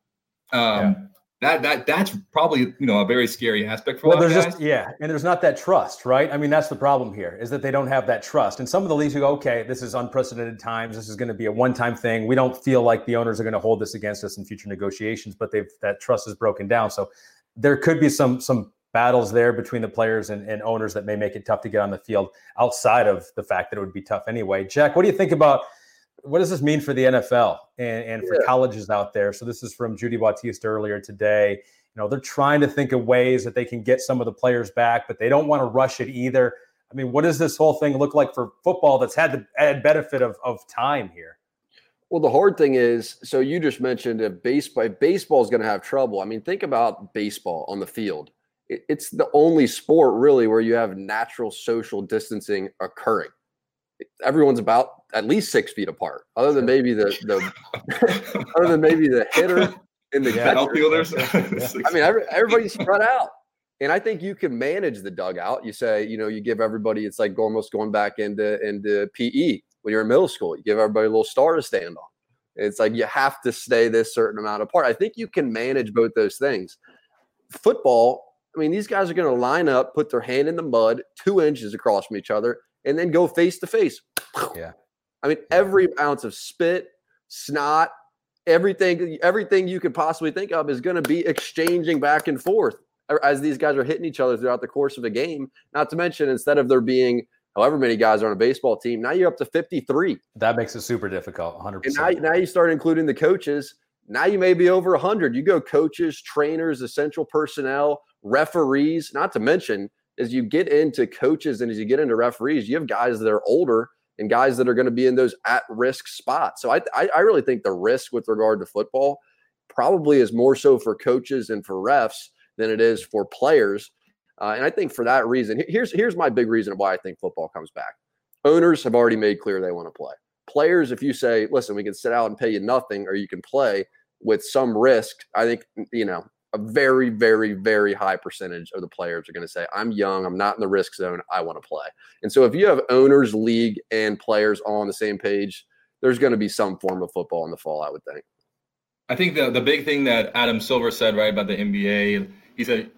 Um, yeah. that that that's probably you know a very scary aspect for well there's guys. just yeah and there's not that trust right? I mean that's the problem here is that they don't have that trust. And some of the leagues who go okay this is unprecedented times. This is going to be a one-time thing. We don't feel like the owners are going to hold this against us in future negotiations but they've that trust is broken down. So there could be some some battles there between the players and, and owners that may make it tough to get on the field outside of the fact that it would be tough anyway Jac what do you think about what does this mean for the NFL and, and for yeah. colleges out there? So this is from Judy Battista earlier today. You know, they're trying to think of ways that they can get some of the players back, but they don't want to rush it either. I mean, what does this whole thing look like for football that's had the added benefit of, of time here? Well, the hard thing is, so you just mentioned if baseball, baseball is going to have trouble. I mean, think about baseball on the field. It's the only sport really where you have natural social distancing occurring everyone's about at least six feet apart, other than maybe the the other than maybe the hitter and the yeah, outfielders. I mean, every, everybody's spread out. And I think you can manage the dugout. You say, you know, you give everybody, it's like almost going back into into PE when you're in middle school. You give everybody a little star to stand on. It's like you have to stay this certain amount apart. I think you can manage both those things. Football, I mean, these guys are going to line up, put their hand in the mud, two inches across from each other, and then go face to face. Yeah. I mean, every ounce of spit, snot, everything, everything you could possibly think of is going to be exchanging back and forth as these guys are hitting each other throughout the course of a game. Not to mention, instead of there being however many guys are on a baseball team, now you're up to 53. That makes it super difficult, 100%. And now, now you start including the coaches. Now you may be over 100. You go coaches, trainers, essential personnel, referees, not to mention as you get into coaches and as you get into referees, you have guys that are older and guys that are going to be in those at risk spots. So I, I, I really think the risk with regard to football probably is more so for coaches and for refs than it is for players. Uh, and I think for that reason, here's here's my big reason why I think football comes back. Owners have already made clear they want to play. Players, if you say, listen, we can sit out and pay you nothing, or you can play with some risk, I think you know a very, very, very high percentage of the players are going to say, I'm young, I'm not in the risk zone, I want to play. And so if you have owners, league, and players all on the same page, there's going to be some form of football in the fall, I would think. I think the, the big thing that Adam Silver said, right, about the NBA, he said,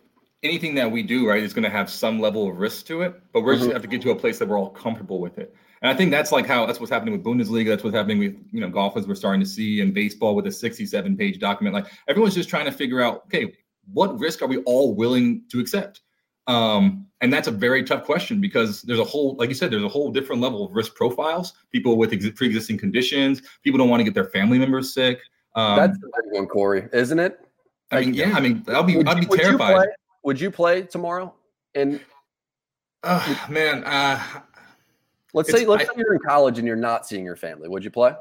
anything that we do, right, is going to have some level of risk to it, but we're mm-hmm. just have to get to a place that we're all comfortable with it. And I think that's like how that's what's happening with Bundesliga. That's what's happening with you know golf as we're starting to see and baseball with a 67 page document. Like everyone's just trying to figure out, okay, what risk are we all willing to accept? Um, and that's a very tough question because there's a whole, like you said, there's a whole different level of risk profiles. People with ex- pre-existing conditions. People don't want to get their family members sick. Um, that's the big one, Corey, isn't it? I mean, yeah. I mean, I'll be, I'd be would terrified. You play, would you play tomorrow? And uh, man, uh, let's say let's I, say you're in college and you're not seeing your family. Would you play?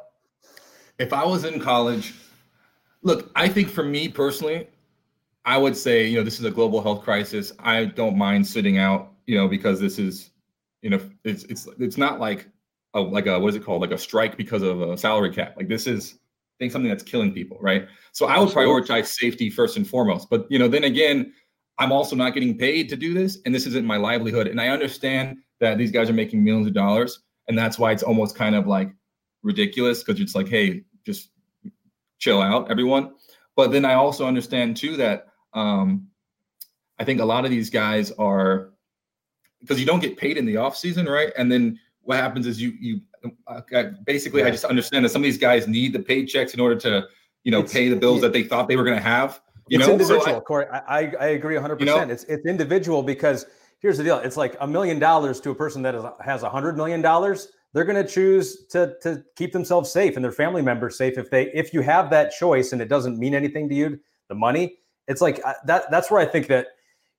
If I was in college, look, I think for me personally, I would say, you know, this is a global health crisis. I don't mind sitting out, you know, because this is You know, it's it's it's not like a like a what is it called like a strike because of a salary cap. Like this is I think something that's killing people, right? So I would prioritize safety first and foremost. But you know, then again, I'm also not getting paid to do this, and this isn't my livelihood. And I understand that these guys are making millions of dollars, and that's why it's almost kind of like ridiculous because it's like, hey, just chill out, everyone. But then I also understand too that um, I think a lot of these guys are because you don't get paid in the off season, right? And then what happens is you you uh, basically yeah. I just understand that some of these guys need the paychecks in order to you know it's, pay the bills that they thought they were going to have. You it's know, individual, so I, Corey. I I agree 100. You know, percent It's it's individual because here's the deal. It's like a million dollars to a person that is, has a hundred million dollars. They're going to choose to to keep themselves safe and their family members safe if they if you have that choice and it doesn't mean anything to you, the money. It's like uh, that. That's where I think that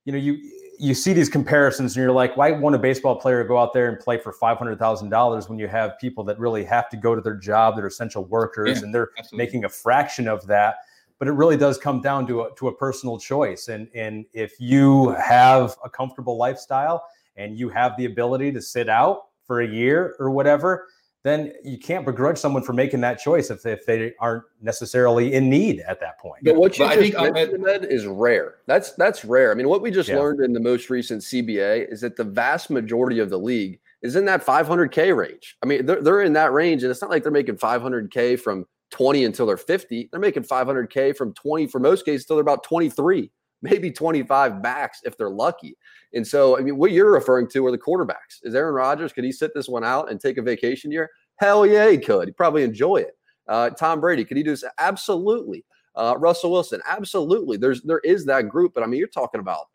you know you you see these comparisons and you're like, why won't a baseball player go out there and play for five hundred thousand dollars when you have people that really have to go to their job, that are essential workers, yeah, and they're absolutely. making a fraction of that. But it really does come down to a, to a personal choice, and and if you have a comfortable lifestyle and you have the ability to sit out for a year or whatever, then you can't begrudge someone for making that choice if, if they aren't necessarily in need at that point. But what you but just I think mentioned is rare. That's that's rare. I mean, what we just yeah. learned in the most recent CBA is that the vast majority of the league is in that 500k range. I mean, they're, they're in that range, and it's not like they're making 500k from 20 until they're 50. They're making 500k from 20 for most cases until they're about 23, maybe 25 backs if they're lucky. And so, I mean, what you're referring to are the quarterbacks. Is Aaron Rodgers, could he sit this one out and take a vacation year? Hell yeah, he could. He'd probably enjoy it. Uh, Tom Brady, could he do this? Absolutely. Uh, Russell Wilson, absolutely. There's there is that group, but I mean, you're talking about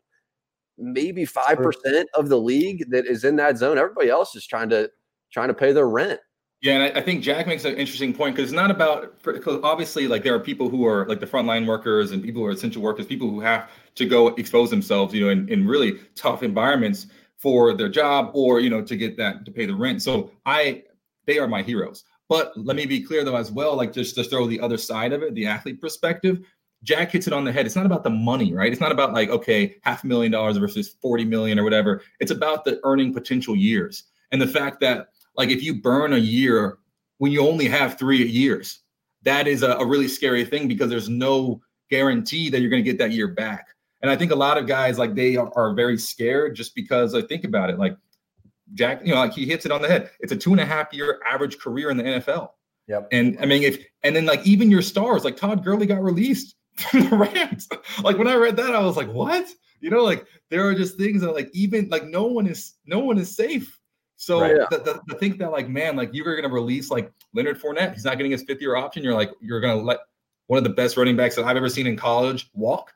maybe five percent of the league that is in that zone. Everybody else is trying to trying to pay their rent. Yeah, and I, I think Jac makes an interesting point because it's not about because obviously like there are people who are like the frontline workers and people who are essential workers, people who have to go expose themselves, you know, in, in really tough environments for their job or you know to get that to pay the rent. So I they are my heroes. But let me be clear though as well, like just to throw the other side of it, the athlete perspective. Jac hits it on the head. It's not about the money, right? It's not about like, okay, half a million dollars versus 40 million or whatever. It's about the earning potential years. And the fact that like if you burn a year when you only have three years, that is a, a really scary thing because there's no guarantee that you're going to get that year back. And I think a lot of guys like they are, are very scared just because I think about it. Like Jac, you know, like he hits it on the head. It's a two and a half year average career in the NFL. Yep. And I mean, if and then like even your stars, like Todd Gurley got released from the Rams. like when I read that, I was like, what? You know, like there are just things that like even like no one is no one is safe. So right, the, the, the think that like man, like you're gonna release like Leonard Fournette, he's not getting his fifth year option. You're like you're gonna let one of the best running backs that I've ever seen in college walk.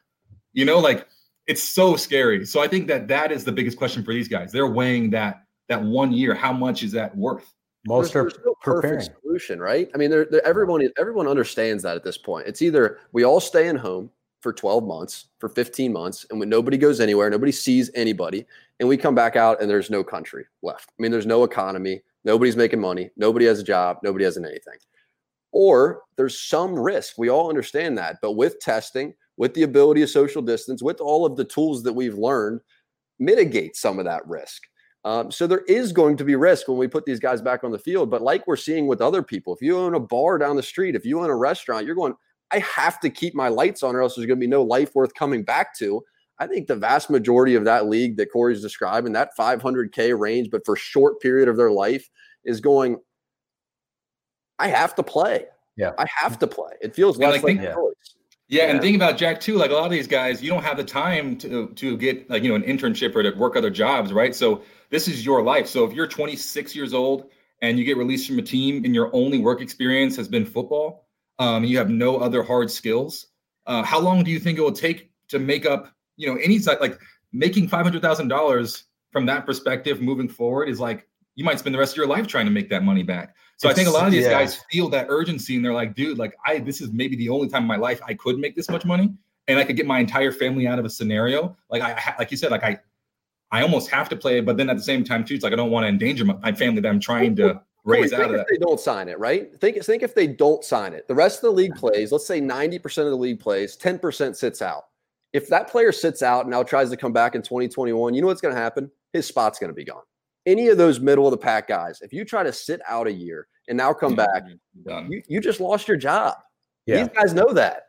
You know, like it's so scary. So I think that that is the biggest question for these guys. They're weighing that that one year, how much is that worth? Most there's, are there's no preparing. perfect solution, right? I mean, they're, they're, everyone everyone understands that at this point. It's either we all stay in home for 12 months, for 15 months, and when nobody goes anywhere, nobody sees anybody, and we come back out and there's no country left. I mean, there's no economy, nobody's making money, nobody has a job, nobody has anything. Or there's some risk. We all understand that, but with testing, with the ability of social distance, with all of the tools that we've learned, mitigate some of that risk. Um, so there is going to be risk when we put these guys back on the field. But like we're seeing with other people, if you own a bar down the street, if you own a restaurant, you're going, I have to keep my lights on, or else there's going to be no life worth coming back to. I think the vast majority of that league that Corey's describing, that 500K range, but for short period of their life, is going, I have to play. Yeah. I have to play. It feels less like, like yeah. choice. Yeah, yeah, and think about Jac too. Like a lot of these guys, you don't have the time to to get like you know an internship or to work other jobs, right? So this is your life. So if you're 26 years old and you get released from a team and your only work experience has been football, um, you have no other hard skills. Uh, how long do you think it will take to make up? You know, any like making five hundred thousand dollars from that perspective moving forward is like you might spend the rest of your life trying to make that money back. So it's, I think a lot of these yeah. guys feel that urgency and they're like, dude, like I this is maybe the only time in my life I could make this much money and I could get my entire family out of a scenario. Like I like you said, like I I almost have to play, but then at the same time too, it's like I don't want to endanger my, my family that I'm trying to raise out of that. They don't sign it, right? Think think if they don't sign it, the rest of the league plays. Let's say 90% of the league plays, 10% sits out. If that player sits out and now tries to come back in 2021, you know what's going to happen? His spot's going to be gone. any of those middle of the pack guys, if you try to sit out a year and now come back, you, you just lost your job. Yeah. These guys know that.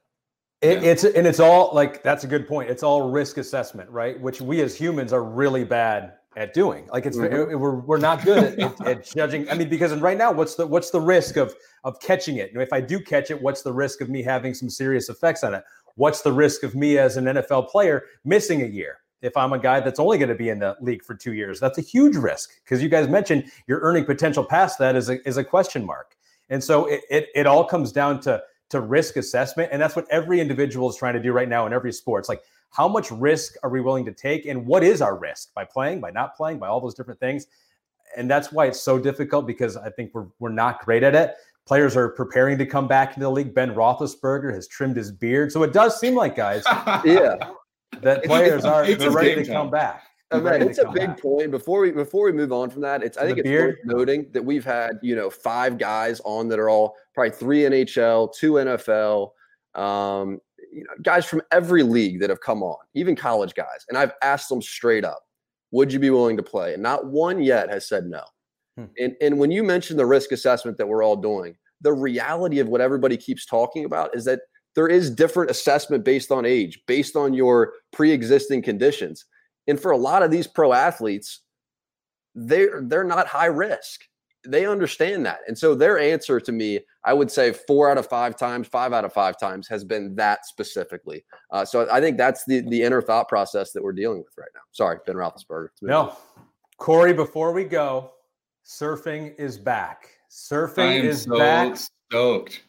It, yeah. It's and it's all like that's a good point. It's all risk assessment, right? Which we as humans are really bad at doing. Like it's mm-hmm. we're, we're not good at, at, judging. I mean, because right now, what's the what's the risk of of catching it? And if I do catch it, what's the risk of me having some serious effects on it? What's the risk of me as an NFL player missing a year? If I'm a guy that's only going to be in the league for two years, that's a huge risk because you guys mentioned your earning potential past that is a is a question mark. And so it, it, it all comes down to to risk assessment. And that's what every individual is trying to do right now in every sport. It's like, how much risk are we willing to take? And what is our risk by playing, by not playing, by all those different things? And that's why it's so difficult because I think we're, we're not great at it. Players are preparing to come back into the league. Ben Roethlisberger has trimmed his beard. So it does seem like, guys, yeah, that players are ready to come back. I mean, it's a big back. point. Before we before we move on from that, it's I think it's worth noting that we've had you know five guys on that are all probably three NHL, two NFL, um, you know, guys from every league that have come on, even college guys, and I've asked them straight up, "Would you be willing to play?" And not one yet has said no. Hmm. And and when you mention the risk assessment that we're all doing, the reality of what everybody keeps talking about is that there is different assessment based on age, based on your pre-existing conditions. And for a lot of these pro athletes, they're they're not high risk. They understand that. And so their answer to me, I would say four out of five times, five out of five times has been that specifically. Uh, so I think that's the the inner thought process that we're dealing with right now. Sorry, Ben Roethlisberger. No, Corey. Before we go, surfing is back. Surfing is so back. Stoked.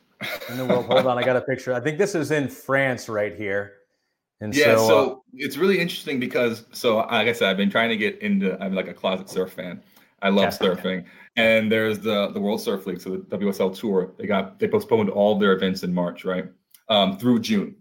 in the world. Hold on, I got a picture. I think this is in France right here. And yeah, so, so uh, it's really interesting because so like I said, I've been trying to get into. I'm like a closet surf fan. I love surfing, and there's the the World Surf League, so the WSL Tour. They got they postponed all their events in March, right, um, through June.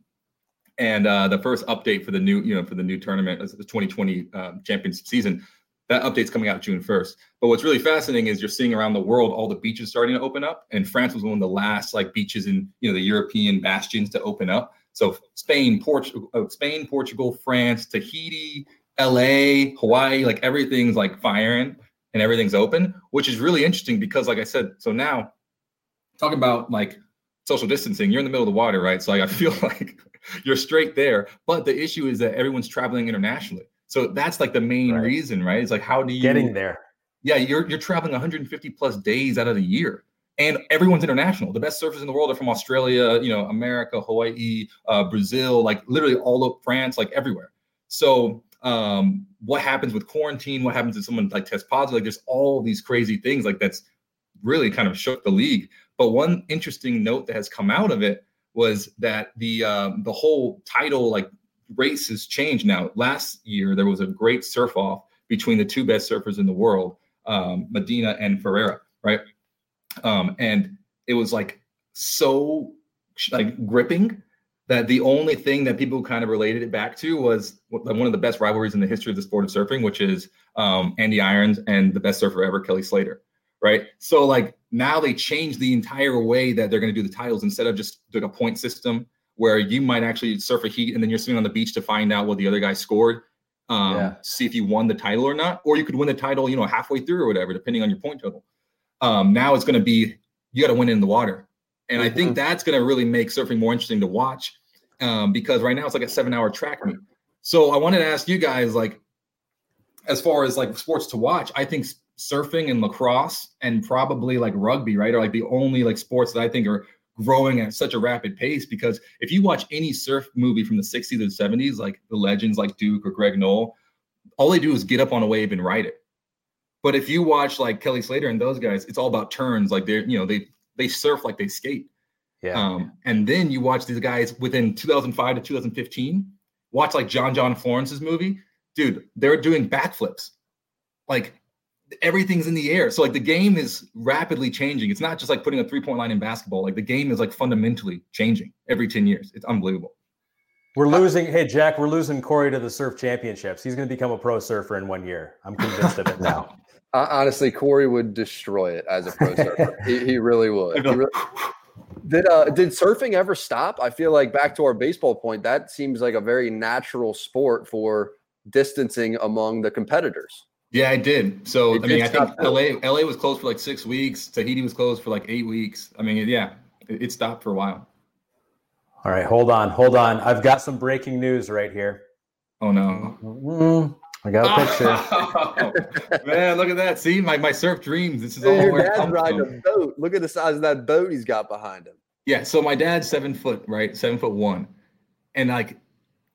And uh, the first update for the new, you know, for the new tournament, the 2020 um, championship season, that update's coming out June 1st. But what's really fascinating is you're seeing around the world all the beaches starting to open up, and France was one of the last like beaches in you know the European bastions to open up. So Spain, Portugal, uh, Spain, Portugal, France, Tahiti, LA, Hawaii, like everything's like firing and everything's open, which is really interesting because, like I said, so now talking about like social distancing, you're in the middle of the water, right? So like, I feel like you're straight there. But the issue is that everyone's traveling internationally. So that's like the main right. reason, right? It's like how do you getting there? Yeah, you're you're traveling 150 plus days out of the year and everyone's international. The best surfers in the world are from Australia, you know, America, Hawaii, uh, Brazil, like literally all of France, like everywhere. So, um, what happens with quarantine? What happens if someone like tests positive? Like, there's all these crazy things like that's really kind of shook the league. But one interesting note that has come out of it was that the um, the whole title like race has changed now. Last year there was a great surf off between the two best surfers in the world, um, Medina and Ferreira, right? um, and it was like so like gripping that the only thing that people kind of related it back to was one of the best rivalries in the history of the sport of surfing, which is um, Andy Irons and the best surfer ever, Kelly Slater. Right. So like now they changed the entire way that they're going to do the titles instead of just doing a point system where you might actually surf a heat and then you're sitting on the beach to find out what the other guy scored. Um, yeah. to see if you won the title or not, or you could win the title, you know, halfway through or whatever, depending on your point total. Um, now it's going to be you got to win in the water, and mm-hmm. I think mm-hmm. that's going to really make surfing more interesting to watch um, because right now it's like a seven-hour track meet. So I wanted to ask you guys, like, as far as like sports to watch, I think surfing and lacrosse and probably like rugby, right, are like the only like sports that I think are growing at such a rapid pace because if you watch any surf movie from the 60s or 70s like the legends like duke or greg noll all they do is get up on a wave and ride it but if you watch like Kelly Slater and those guys, it's all about turns. Like they're, you know, they they surf like they skate. Yeah. Um, and then you watch these guys within 2005 to 2015. Watch like John John Florence's movie, dude. They're doing backflips, like everything's in the air. So like the game is rapidly changing. It's not just like putting a three point line in basketball. Like the game is like fundamentally changing every 10 years. It's unbelievable. We're losing. Hey, Jac, we're losing Corey to the surf championships. He's going to become a pro surfer in one year. I'm convinced of it now. honestly, Corey would destroy it as a pro surfer. he, he, really would. He really, did uh, did surfing ever stop? I feel like back to our baseball point, that seems like a very natural sport for distancing among the competitors. Yeah, I did. So it I mean, I think LA LA was closed for like six weeks. Tahiti was closed for like eight weeks. I mean, yeah, it, it stopped for a while. All right, hold on, hold on. I've got some breaking news right here. Oh no. Mm-hmm. I got a picture. Man, look at that. See, my, my surf dreams. This is all your dad's riding from. a boat. Look at the size of that boat he's got behind him. Yeah. So my dad's seven foot, right? Seven foot one. And like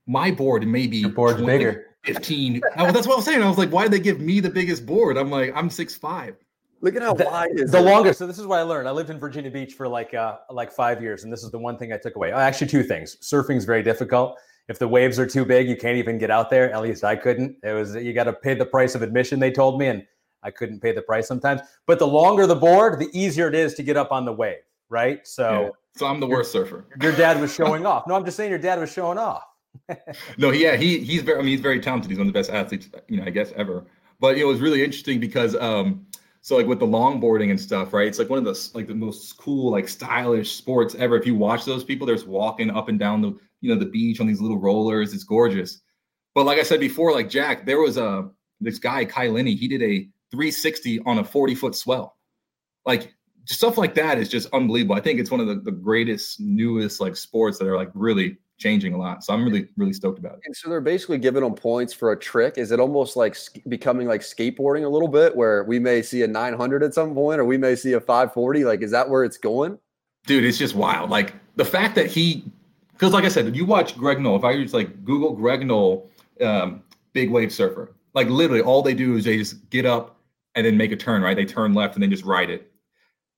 my board maybe Your board's 20, bigger. 15. oh, that's what I was saying. I was like, why did they give me the biggest board? I'm like, I'm six five. Look at how the, wide is the it? longest. So this is what I learned. I lived in Virginia Beach for like uh like five years, and this is the one thing I took away. Actually, two things. Surfing is very difficult if the waves are too big, you can't even get out there. At least I couldn't. It was you got to pay the price of admission. They told me, and I couldn't pay the price sometimes. But the longer the board, the easier it is to get up on the wave. Right. So. Yeah. So I'm the worst surfer. Your dad was showing off. No, I'm just saying your dad was showing off. no, yeah, he he's very. I mean, he's very talented. He's one of the best athletes, you know, I guess ever. But it was really interesting because, um, so like with the longboarding and stuff, right? It's like one of the like the most cool, like stylish sports ever. If you watch those people, they're just walking up and down the you know the beach on these little rollers. It's gorgeous. But like I said before, like Jac, there was a this guy Kai Lenny. He did a 360 on a 40 foot swell. Like stuff like that is just unbelievable. I think it's one of the, the greatest, newest like sports that are like really changing a lot. So I'm really, really stoked about it. And so they're basically giving them points for a trick. Is it almost like becoming like skateboarding a little bit, where we may see a 900 at some point, or we may see a 540? Like, is that where it's going? Dude, it's just wild. Like the fact that he because like I said, you watch Greg Noll, if I just like Google Greg Noll, um, big wave surfer, like literally all they do is they just get up and then make a turn, right? They turn left and then just ride it.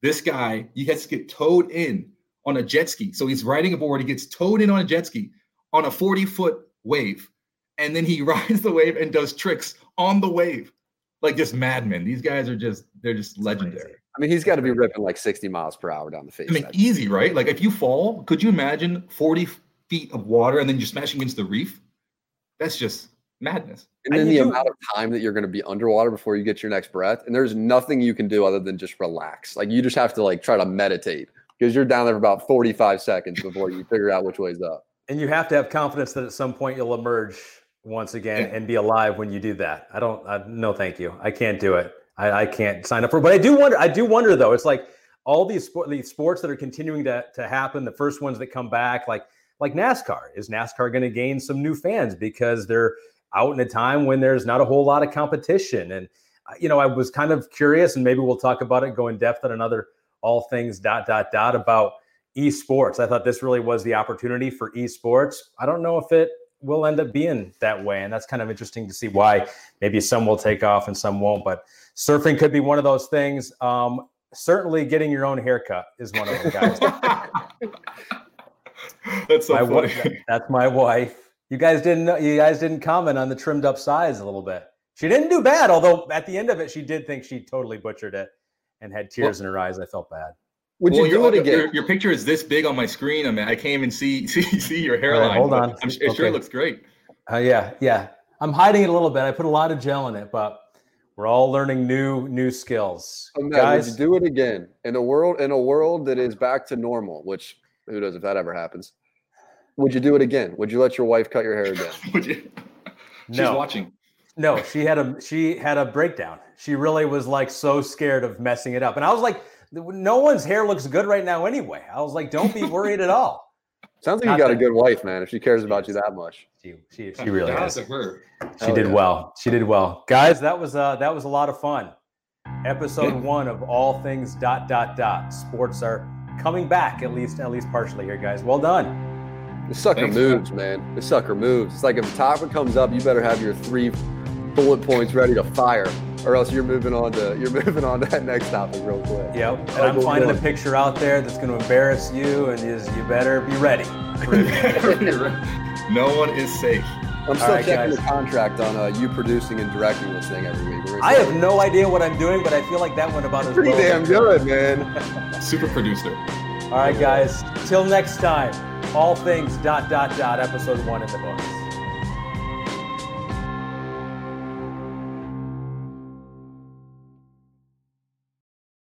This guy, he has to get towed in on a jet ski. So he's riding a board, he gets towed in on a jet ski on a 40 foot wave. And then he rides the wave and does tricks on the wave. Like just madmen. These guys are just, they're just legendary. I mean, he's got to be ripping like 60 miles per hour down the face. I mean, easy, right? Like if you fall, could you imagine 40 feet of water and then you're smashing against the reef? That's just madness. And then the amount of time that you're going to be underwater before you get your next breath. And there's nothing you can do other than just relax. Like you just have to like try to meditate because you're down there for about 45 seconds before you figure out which way's up. And you have to have confidence that at some point you'll emerge once again yeah. and be alive when you do that. I don't, I, no, thank you. I can't do it. I, I can't sign up for. It. But I do wonder. I do wonder though. It's like all these sport, these sports that are continuing to to happen. The first ones that come back, like like NASCAR. Is NASCAR going to gain some new fans because they're out in a time when there's not a whole lot of competition? And uh, you know, I was kind of curious, and maybe we'll talk about it, go in depth on another all things dot dot dot about esports. I thought this really was the opportunity for esports. I don't know if it will end up being that way. And that's kind of interesting to see why maybe some will take off and some won't. But surfing could be one of those things. Um, certainly getting your own haircut is one of them, guys. that's so my funny. Wife, that's my wife. You guys didn't know, you guys didn't comment on the trimmed up sides a little bit. She didn't do bad, although at the end of it, she did think she totally butchered it and had tears well, in her eyes. I felt bad. Would well, you do it again? Your, your, picture is this big on my screen. I mean, I can't even see see, see your hairline. Right, hold on. I'm okay. sure it looks great. Uh, yeah, yeah. I'm hiding it a little bit. I put a lot of gel in it, but we're all learning new new skills. Oh, Guys, would you do it again in a world in a world that is back to normal? Which who knows if that ever happens? Would you do it again? Would you let your wife cut your hair again? would you? She's no. watching. No, she had a she had a breakdown. She really was like so scared of messing it up, and I was like no one's hair looks good right now anyway. I was like, don't be worried at all. Sounds like Not you got that, a good wife, man. If she cares about you that much, she she, she really does. She Hell did yeah. well. She did well, guys. That was uh that was a lot of fun. Episode one of all things dot dot dot sports are coming back at least at least partially here, guys. Well done. The sucker Thanks, moves, man. man. The sucker moves. It's like if a topic comes up, you better have your three bullet points ready to fire or else you're moving on to you're moving on to that next topic real quick. Yep. And I'm finding a picture out there that's going to embarrass you, and is you better be ready. no one is safe. I'm still right, checking guys. the contract on uh, you producing and directing this thing every week. I have no idea what I'm doing, but I feel like that went about as Pretty damn good, man. Super producer. All right, guys. Till next time. All things dot dot dot. Episode one in the books.